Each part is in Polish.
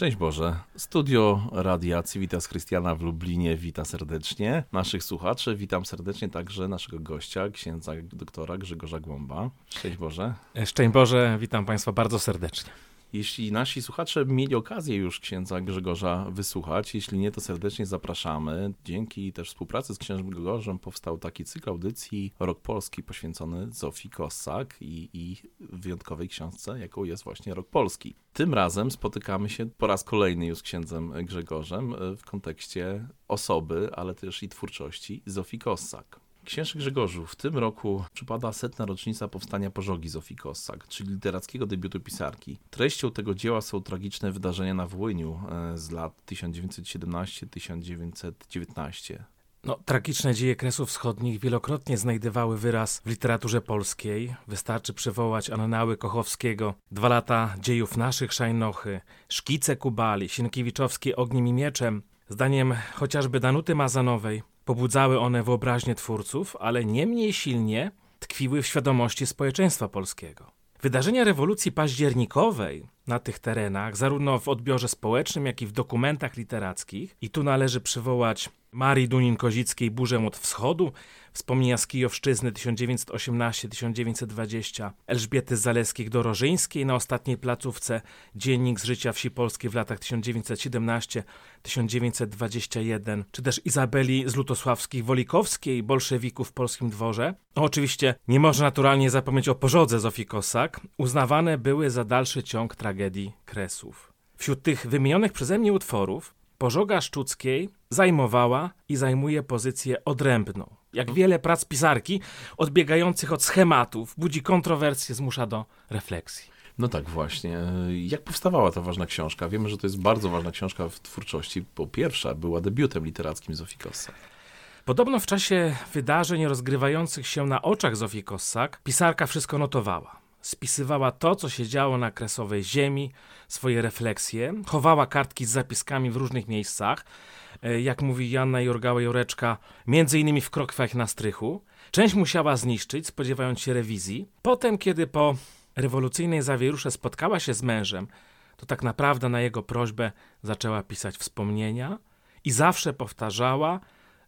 Szczęść Boże. Studio Radiacji Witas Chrystiana w Lublinie wita serdecznie naszych słuchaczy. Witam serdecznie także naszego gościa, księdza doktora Grzegorza Głąba. Szczęść Boże. Szczęść Boże, witam Państwa bardzo serdecznie. Jeśli nasi słuchacze mieli okazję już księdza Grzegorza wysłuchać, jeśli nie, to serdecznie zapraszamy. Dzięki też współpracy z księdzem Grzegorzem powstał taki cykl audycji Rok Polski poświęcony Zofii Kossak i, i wyjątkowej książce, jaką jest właśnie Rok Polski. Tym razem spotykamy się po raz kolejny już z księdzem Grzegorzem w kontekście osoby, ale też i twórczości Zofii Kossak. Księży Grzegorzu, w tym roku przypada setna rocznica powstania Pożogi Zofii Kossak, czyli literackiego debiutu pisarki. Treścią tego dzieła są tragiczne wydarzenia na Włyniu e, z lat 1917-1919. No, tragiczne dzieje Kresów Wschodnich wielokrotnie znajdowały wyraz w literaturze polskiej. Wystarczy przywołać Annały Kochowskiego, Dwa lata dziejów naszych Szajnochy, Szkice Kubali, Sienkiewiczowskie Ogniem i Mieczem. Zdaniem chociażby Danuty Mazanowej, Pobudzały one wyobraźnię twórców, ale nie mniej silnie tkwiły w świadomości społeczeństwa polskiego. Wydarzenia rewolucji październikowej na tych terenach, zarówno w odbiorze społecznym, jak i w dokumentach literackich, i tu należy przywołać Marii Dunin-Kozickiej Burzę od Wschodu, wspomnienia z Kijowszczyzny 1918-1920, Elżbiety Zaleskiej-Dorożyńskiej na ostatniej placówce, dziennik z życia wsi polskiej w latach 1917-1921, czy też Izabeli z Lutosławskich-Wolikowskiej, bolszewików w polskim dworze. Oczywiście nie można naturalnie zapomnieć o pożodze Zofii Kosak, uznawane były za dalszy ciąg tragedii Kresów. Wśród tych wymienionych przeze mnie utworów Pożoga Szczuckiej zajmowała i zajmuje pozycję odrębną. Jak wiele prac pisarki, odbiegających od schematów, budzi kontrowersje, zmusza do refleksji. No tak, właśnie. Jak powstawała ta ważna książka? Wiemy, że to jest bardzo ważna książka w twórczości, bo pierwsza była debiutem literackim Zofii Kossak. Podobno w czasie wydarzeń rozgrywających się na oczach Zofii Kossak pisarka wszystko notowała. Spisywała to, co się działo na kresowej ziemi, swoje refleksje, chowała kartki z zapiskami w różnych miejscach, e, jak mówi Janna Jorgała-Joreczka, między innymi w Krokwach na strychu. Część musiała zniszczyć, spodziewając się rewizji. Potem, kiedy po rewolucyjnej zawierusze spotkała się z mężem, to tak naprawdę na jego prośbę zaczęła pisać wspomnienia i zawsze powtarzała,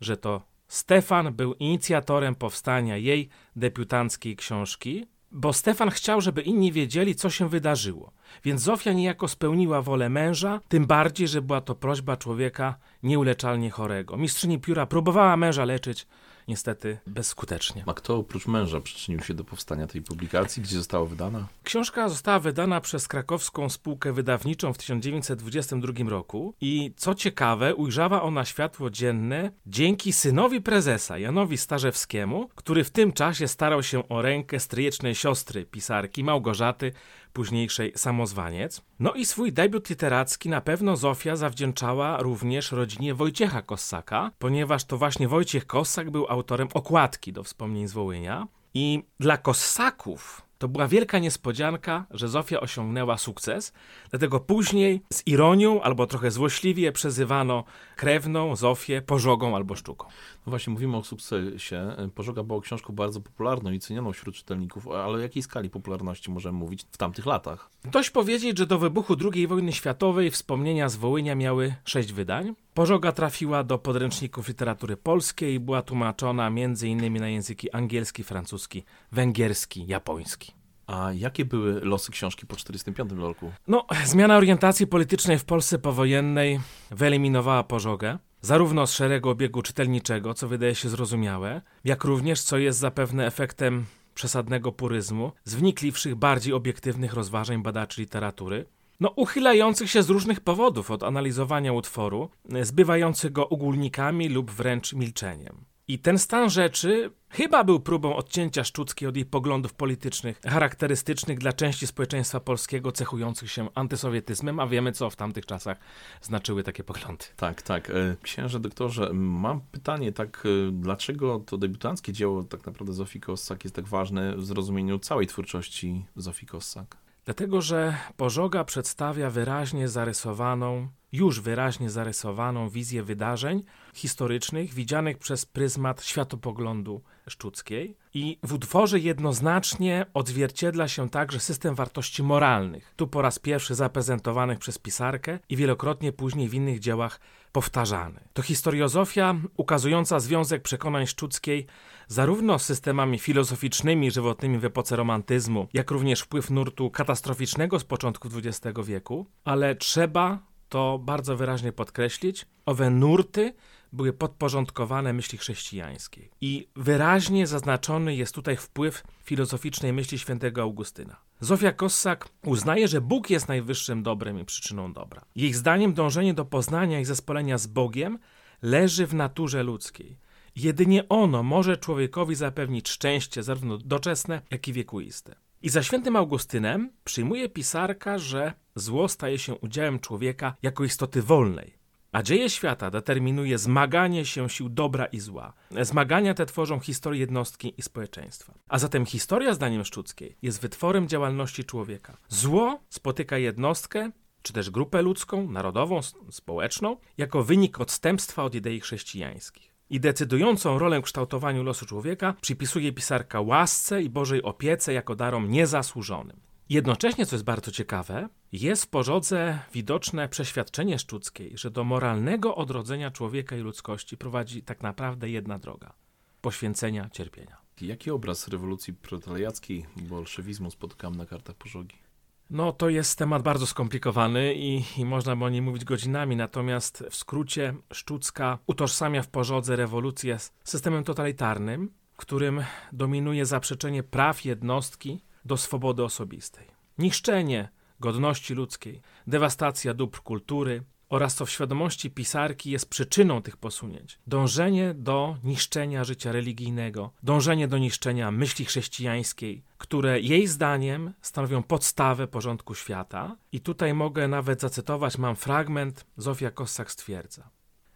że to Stefan był inicjatorem powstania jej debiutanckiej książki, bo Stefan chciał, żeby inni wiedzieli, co się wydarzyło. Więc Zofia niejako spełniła wolę męża, tym bardziej, że była to prośba człowieka nieuleczalnie chorego. Mistrzyni pióra próbowała męża leczyć, niestety bezskutecznie. A kto oprócz męża przyczynił się do powstania tej publikacji? Gdzie została wydana? Książka została wydana przez krakowską spółkę wydawniczą w 1922 roku i co ciekawe, ujrzała ona światło dzienne dzięki synowi prezesa, Janowi Starzewskiemu, który w tym czasie starał się o rękę stryjecznej siostry pisarki Małgorzaty, późniejszej samozwaniec. No i swój debiut literacki na pewno Zofia zawdzięczała również rodzinie Wojciecha Kossaka, ponieważ to właśnie Wojciech Kossak był autorem okładki do wspomnień z Wołynia. I dla Kossaków to była wielka niespodzianka, że Zofia osiągnęła sukces, dlatego później z ironią albo trochę złośliwie przezywano krewną Zofię pożogą albo sztuką. No właśnie, mówimy o sukcesie. Pożoga była książką bardzo popularną i cenioną wśród czytelników, ale o jakiej skali popularności możemy mówić w tamtych latach? Dość powiedzieć, że do wybuchu II wojny światowej wspomnienia z Wołynia miały sześć wydań. Pożoga trafiła do podręczników literatury polskiej i była tłumaczona m.in. na języki angielski, francuski, węgierski, japoński. A jakie były losy książki po 1945 roku? No, zmiana orientacji politycznej w Polsce powojennej wyeliminowała pożogę, zarówno z szeregu obiegu czytelniczego, co wydaje się zrozumiałe, jak również, co jest zapewne efektem przesadnego puryzmu, z wnikliwszych, bardziej obiektywnych rozważań badaczy literatury, no, uchylających się z różnych powodów od analizowania utworu, zbywających go ogólnikami lub wręcz milczeniem. I ten stan rzeczy chyba był próbą odcięcia Szczuckiej od jej poglądów politycznych, charakterystycznych dla części społeczeństwa polskiego, cechujących się antysowietyzmem, a wiemy, co w tamtych czasach znaczyły takie poglądy. Tak, tak. E, księże doktorze, mam pytanie, tak, e, dlaczego to debiutanckie dzieło tak naprawdę Zofii Kossak jest tak ważne w zrozumieniu całej twórczości Zofii Kossak? Dlatego, że Pożoga przedstawia wyraźnie zarysowaną już wyraźnie zarysowaną wizję wydarzeń historycznych widzianych przez pryzmat światopoglądu Szczuckiej i w utworze jednoznacznie odzwierciedla się także system wartości moralnych, tu po raz pierwszy zaprezentowanych przez pisarkę i wielokrotnie później w innych dziełach powtarzany. To historiozofia ukazująca związek przekonań Szczuckiej zarówno z systemami filozoficznymi żywotnymi w epoce romantyzmu, jak również wpływ nurtu katastroficznego z początku XX wieku, ale trzeba to bardzo wyraźnie podkreślić, owe nurty były podporządkowane myśli chrześcijańskiej. I wyraźnie zaznaczony jest tutaj wpływ filozoficznej myśli świętego Augustyna. Zofia Kossak uznaje, że Bóg jest najwyższym dobrem i przyczyną dobra. Jej zdaniem dążenie do poznania i zespolenia z Bogiem leży w naturze ludzkiej. Jedynie ono może człowiekowi zapewnić szczęście, zarówno doczesne, jak i wiekuiste. I za świętym Augustynem przyjmuje pisarka, że zło staje się udziałem człowieka jako istoty wolnej. A dzieje świata determinuje zmaganie się sił dobra i zła. Zmagania te tworzą historię jednostki i społeczeństwa. A zatem historia, zdaniem Szczuckiej, jest wytworem działalności człowieka. Zło spotyka jednostkę, czy też grupę ludzką, narodową, społeczną, jako wynik odstępstwa od idei chrześcijańskich. I decydującą rolę w kształtowaniu losu człowieka przypisuje pisarka łasce i Bożej opiece jako darom niezasłużonym. Jednocześnie, co jest bardzo ciekawe, jest w pożodze widoczne przeświadczenie Szczuckiej, że do moralnego odrodzenia człowieka i ludzkości prowadzi tak naprawdę jedna droga poświęcenia cierpienia. Jaki obraz rewolucji proletariackiej, bolszewizmu spotykamy na kartach pożogi? No, to jest temat bardzo skomplikowany i, i można by o nim mówić godzinami, natomiast w skrócie Szczucka utożsamia w pożodze rewolucję z systemem totalitarnym, którym dominuje zaprzeczenie praw jednostki do swobody osobistej. Niszczenie godności ludzkiej, dewastacja dóbr kultury oraz co w świadomości pisarki jest przyczyną tych posunięć. Dążenie do niszczenia życia religijnego, dążenie do niszczenia myśli chrześcijańskiej, które jej zdaniem stanowią podstawę porządku świata. I tutaj mogę nawet zacytować, mam fragment, Zofia Kossak stwierdza.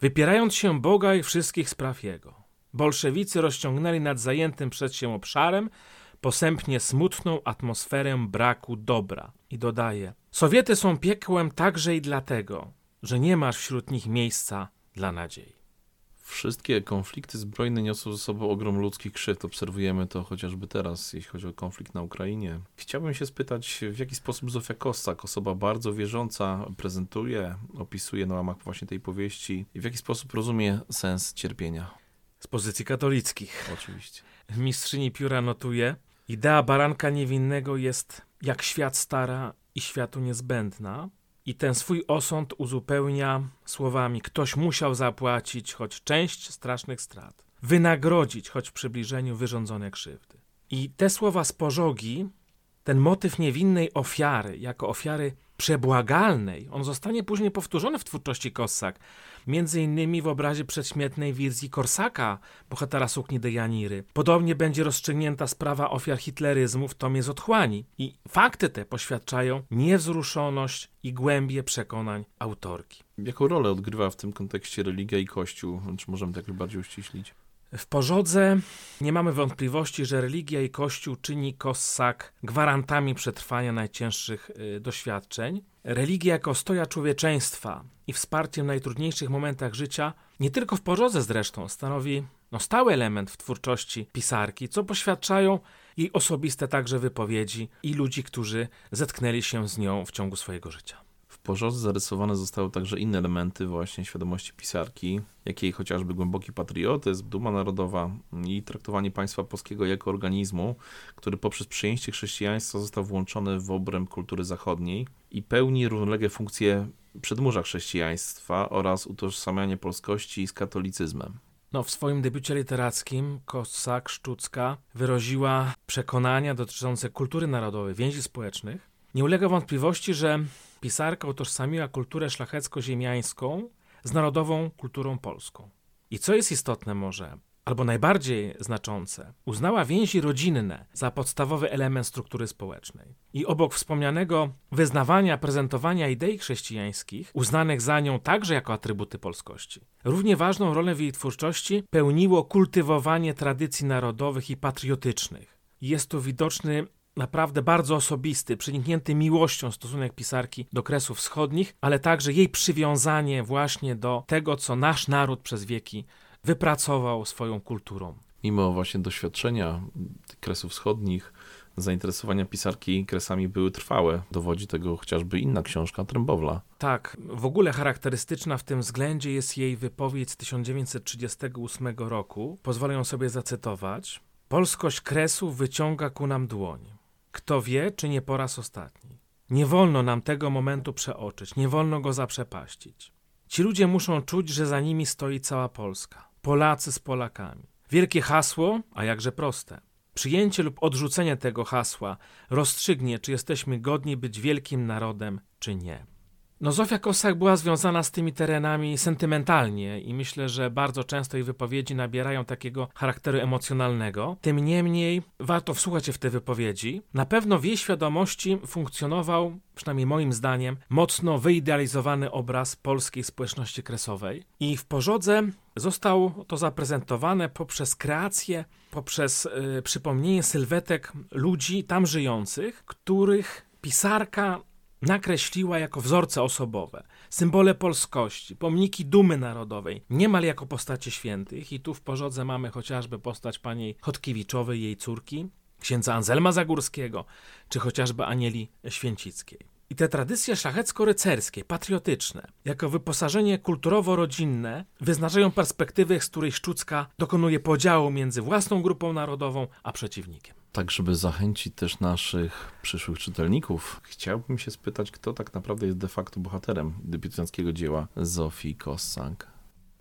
Wypierając się Boga i wszystkich spraw Jego, bolszewicy rozciągnęli nad zajętym przed się obszarem posępnie smutną atmosferę braku dobra. I dodaje: Sowiety są piekłem także i dlatego, że nie masz wśród nich miejsca dla nadziei. Wszystkie konflikty zbrojne niosą ze sobą ogrom ludzkich krzywd. Obserwujemy to chociażby teraz, jeśli chodzi o konflikt na Ukrainie. Chciałbym się spytać, w jaki sposób Zofia Kossak, osoba bardzo wierząca, prezentuje, opisuje na łamach właśnie tej powieści i w jaki sposób rozumie sens cierpienia. Z pozycji katolickich. Oczywiście. Mistrzyni pióra notuje, Idea baranka niewinnego jest jak świat stara i światu niezbędna. I ten swój osąd uzupełnia słowami: Ktoś musiał zapłacić choć część strasznych strat, wynagrodzić choć w przybliżeniu wyrządzone krzywdy. I te słowa z pożogi, ten motyw niewinnej ofiary, jako ofiary przebłagalnej, on zostanie później powtórzony w twórczości Kossak. Między innymi w obrazie przedśmiertnej wizji Korsaka, bohatera sukni de Janiry. Podobnie będzie rozstrzygnięta sprawa ofiar hitleryzmu w tomie z otchłani. I fakty te poświadczają niewzruszoność i głębie przekonań autorki. Jaką rolę odgrywa w tym kontekście religia i kościół? Czy możemy tak bardziej uściślić? W pożodze nie mamy wątpliwości, że religia i Kościół czyni Kossak gwarantami przetrwania najcięższych y, doświadczeń. Religia jako stoja człowieczeństwa i wsparciem w najtrudniejszych momentach życia, nie tylko w pożodze zresztą, stanowi no, stały element w twórczości pisarki, co poświadczają jej osobiste także wypowiedzi i ludzi, którzy zetknęli się z nią w ciągu swojego życia. Porządku zarysowane zostały także inne elementy właśnie świadomości pisarki, jakiej chociażby głęboki patriotyzm, duma narodowa i traktowanie państwa polskiego jako organizmu, który poprzez przyjęcie chrześcijaństwa został włączony w obręb kultury zachodniej i pełni równolegle funkcję przedmurza chrześcijaństwa oraz utożsamianie polskości z katolicyzmem. No, w swoim debiucie literackim Kossak Szczucka wyraziła przekonania dotyczące kultury narodowej, więzi społecznych. Nie ulega wątpliwości, że pisarka utożsamiła kulturę szlachecko-ziemiańską z narodową kulturą polską. I co jest istotne może, albo najbardziej znaczące, uznała więzi rodzinne za podstawowy element struktury społecznej. I obok wspomnianego wyznawania, prezentowania idei chrześcijańskich, uznanych za nią także jako atrybuty polskości, równie ważną rolę w jej twórczości pełniło kultywowanie tradycji narodowych i patriotycznych. Jest tu widoczny naprawdę bardzo osobisty, przeniknięty miłością stosunek pisarki do Kresów Wschodnich, ale także jej przywiązanie właśnie do tego, co nasz naród przez wieki wypracował swoją kulturą. Mimo właśnie doświadczenia Kresów Wschodnich, zainteresowania pisarki kresami były trwałe. Dowodzi tego chociażby inna książka Trębowla. Tak, w ogóle charakterystyczna w tym względzie jest jej wypowiedź z 1938 roku. Pozwolę ją sobie zacytować. Polskość kresów wyciąga ku nam dłoń. Kto wie, czy nie po raz ostatni. Nie wolno nam tego momentu przeoczyć, nie wolno go zaprzepaścić. Ci ludzie muszą czuć, że za nimi stoi cała Polska. Polacy z Polakami. Wielkie hasło, a jakże proste. Przyjęcie lub odrzucenie tego hasła rozstrzygnie, czy jesteśmy godni być wielkim narodem, czy nie. No Zofia Kossak była związana z tymi terenami sentymentalnie i myślę, że bardzo często jej wypowiedzi nabierają takiego charakteru emocjonalnego. Tym niemniej warto wsłuchać się w te wypowiedzi. Na pewno w jej świadomości funkcjonował, przynajmniej moim zdaniem, mocno wyidealizowany obraz polskiej społeczności kresowej i w Pożodze został to zaprezentowane poprzez kreację, poprzez yy, przypomnienie sylwetek ludzi tam żyjących, których pisarka nakreśliła jako wzorce osobowe, symbole polskości, pomniki dumy narodowej, niemal jako postacie świętych. I tu w Pożodze mamy chociażby postać pani Chodkiewiczowej, jej córki, księdza Anselma Zagórskiego, czy chociażby Anieli Święcickiej. I te tradycje szlachecko-rycerskie, patriotyczne, jako wyposażenie kulturowo-rodzinne, wyznaczają perspektywy, z której Szczucka dokonuje podziału między własną grupą narodową a przeciwnikiem. Tak, żeby zachęcić też naszych przyszłych czytelników, chciałbym się spytać, kto tak naprawdę jest de facto bohaterem debiutanckiego dzieła Zofii Kossak.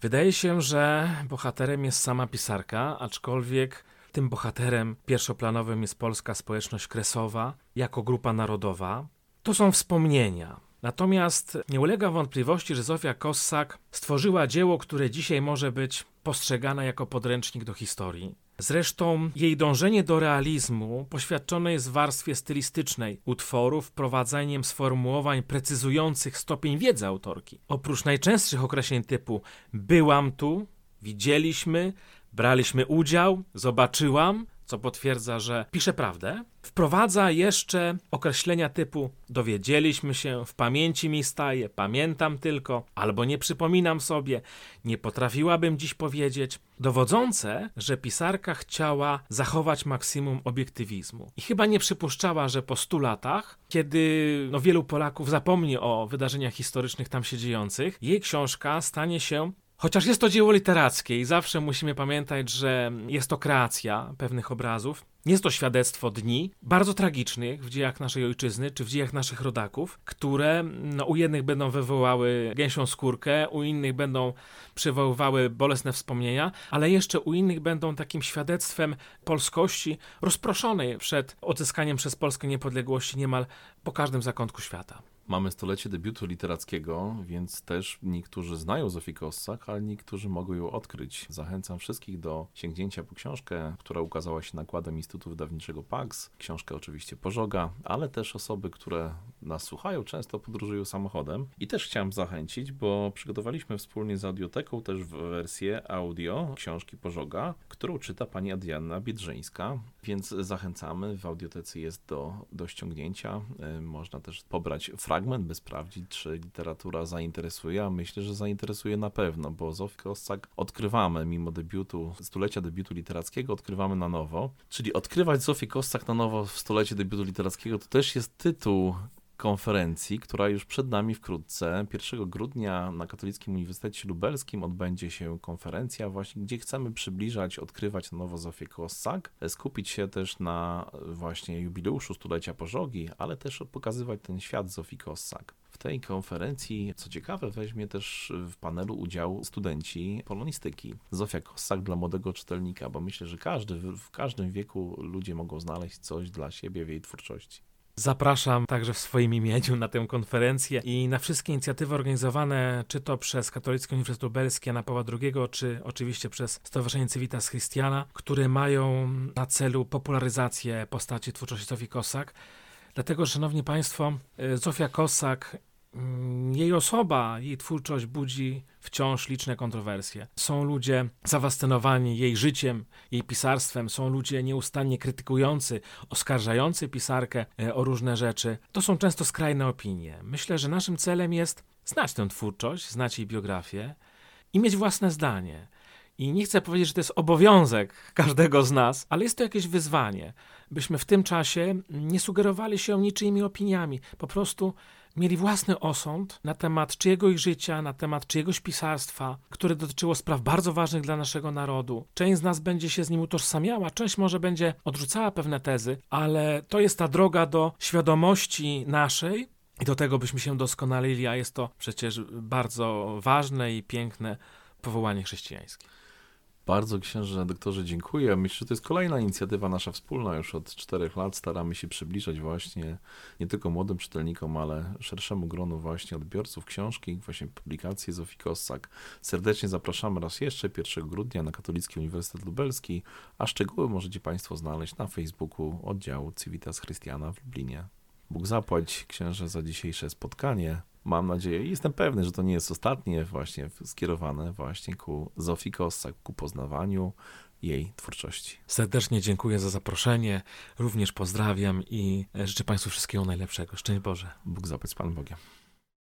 Wydaje się, że bohaterem jest sama pisarka, aczkolwiek tym bohaterem pierwszoplanowym jest polska społeczność kresowa jako grupa narodowa. To są wspomnienia. Natomiast nie ulega wątpliwości, że Zofia Kossak stworzyła dzieło, które dzisiaj może być postrzegane jako podręcznik do historii. Zresztą jej dążenie do realizmu poświadczone jest w warstwie stylistycznej utworu wprowadzeniem sformułowań precyzujących stopień wiedzy autorki. Oprócz najczęstszych określeń typu byłam tu, widzieliśmy, braliśmy udział, zobaczyłam, co potwierdza, że pisze prawdę, wprowadza jeszcze określenia typu dowiedzieliśmy się, w pamięci mi staje, pamiętam tylko, albo nie przypominam sobie, nie potrafiłabym dziś powiedzieć, dowodzące, że pisarka chciała zachować maksimum obiektywizmu. I chyba nie przypuszczała, że po stu latach, kiedy no, wielu Polaków zapomni o wydarzeniach historycznych tam się dziejących, jej książka stanie się Chociaż jest to dzieło literackie i zawsze musimy pamiętać, że jest to kreacja pewnych obrazów, jest to świadectwo dni bardzo tragicznych w dziejach naszej ojczyzny czy w dziejach naszych rodaków, które no, u jednych będą wywołały gęsią skórkę, u innych będą przywoływały bolesne wspomnienia, ale jeszcze u innych będą takim świadectwem polskości rozproszonej przed odzyskaniem przez Polskę niepodległości niemal po każdym zakątku świata. Mamy stolecie debiutu literackiego, więc też niektórzy znają Zofię Kossak, ale niektórzy mogą ją odkryć. Zachęcam wszystkich do sięgnięcia po książkę, która ukazała się nakładem Instytutu Wydawniczego PAX. Książkę oczywiście Pożoga, ale też osoby, które nas słuchają, często podróżują samochodem. I też chciałem zachęcić, bo przygotowaliśmy wspólnie z Audioteką też wersję audio książki Pożoga, którą czyta pani Adrianna Biedrzyńska, więc zachęcamy. W Audiotece jest do, do ściągnięcia. E, można też pobrać fragment by sprawdzić, czy literatura zainteresuje, a myślę, że zainteresuje na pewno, bo Zofię Kossak odkrywamy, mimo debiutu, stulecia debiutu literackiego, odkrywamy na nowo. Czyli odkrywać Zofię Kossak na nowo w stulecie debiutu literackiego to też jest tytuł konferencji, która już przed nami wkrótce. 1 grudnia na Katolickim Uniwersytecie Lubelskim odbędzie się konferencja, właśnie gdzie chcemy przybliżać, odkrywać na nowo Zofię Kossak, skupić się też na właśnie jubileuszu stulecia Pożogi, ale też pokazywać ten świat Zofii Kossak. W tej konferencji, co ciekawe, weźmie też w panelu udział studenci polonistyki. Zofia Kossak dla młodego czytelnika, bo myślę, że każdy, w każdym wieku ludzie mogą znaleźć coś dla siebie w jej twórczości. Zapraszam także w swoim imieniu na tę konferencję i na wszystkie inicjatywy organizowane, czy to przez Katolicki Uniwersytet Lubelski Jana Pawła II, czy oczywiście przez Stowarzyszenie Civitas Christiana, które mają na celu popularyzację postaci twórczości Zofii Kosak. Dlatego, szanowni państwo, Zofia Kosak jej osoba, jej twórczość budzi wciąż liczne kontrowersje. Są ludzie zafascynowani jej życiem, jej pisarstwem, są ludzie nieustannie krytykujący, oskarżający pisarkę e, o różne rzeczy. To są często skrajne opinie. Myślę, że naszym celem jest znać tę twórczość, znać jej biografię i mieć własne zdanie. I nie chcę powiedzieć, że to jest obowiązek każdego z nas, ale jest to jakieś wyzwanie, byśmy w tym czasie nie sugerowali się niczyimi opiniami, po prostu mieli własny osąd na temat czyjegoś życia, na temat czyjegoś pisarstwa, które dotyczyło spraw bardzo ważnych dla naszego narodu. Część z nas będzie się z nim utożsamiała, część może będzie odrzucała pewne tezy, ale to jest ta droga do świadomości naszej, i do tego byśmy się doskonalili, a jest to przecież bardzo ważne i piękne powołanie chrześcijańskie. Bardzo księże doktorze dziękuję. Myślę, że to jest kolejna inicjatywa nasza wspólna. Już od czterech lat staramy się przybliżać właśnie nie tylko młodym czytelnikom, ale szerszemu gronu właśnie odbiorców książki, właśnie publikacje Zofii Kossak. Serdecznie zapraszamy raz jeszcze 1 grudnia na Katolicki Uniwersytet Lubelski, a szczegóły możecie Państwo znaleźć na Facebooku oddziału Civitas Christiana w Lublinie. Bóg zapłać księże za dzisiejsze spotkanie. Mam nadzieję i jestem pewny, że to nie jest ostatnie właśnie skierowane właśnie ku Zofii Kossak, ku poznawaniu jej twórczości. Serdecznie dziękuję za zaproszenie, również pozdrawiam i życzę Państwu wszystkiego najlepszego. Szczęść Boże. Bóg zapłać z Panem Bogiem.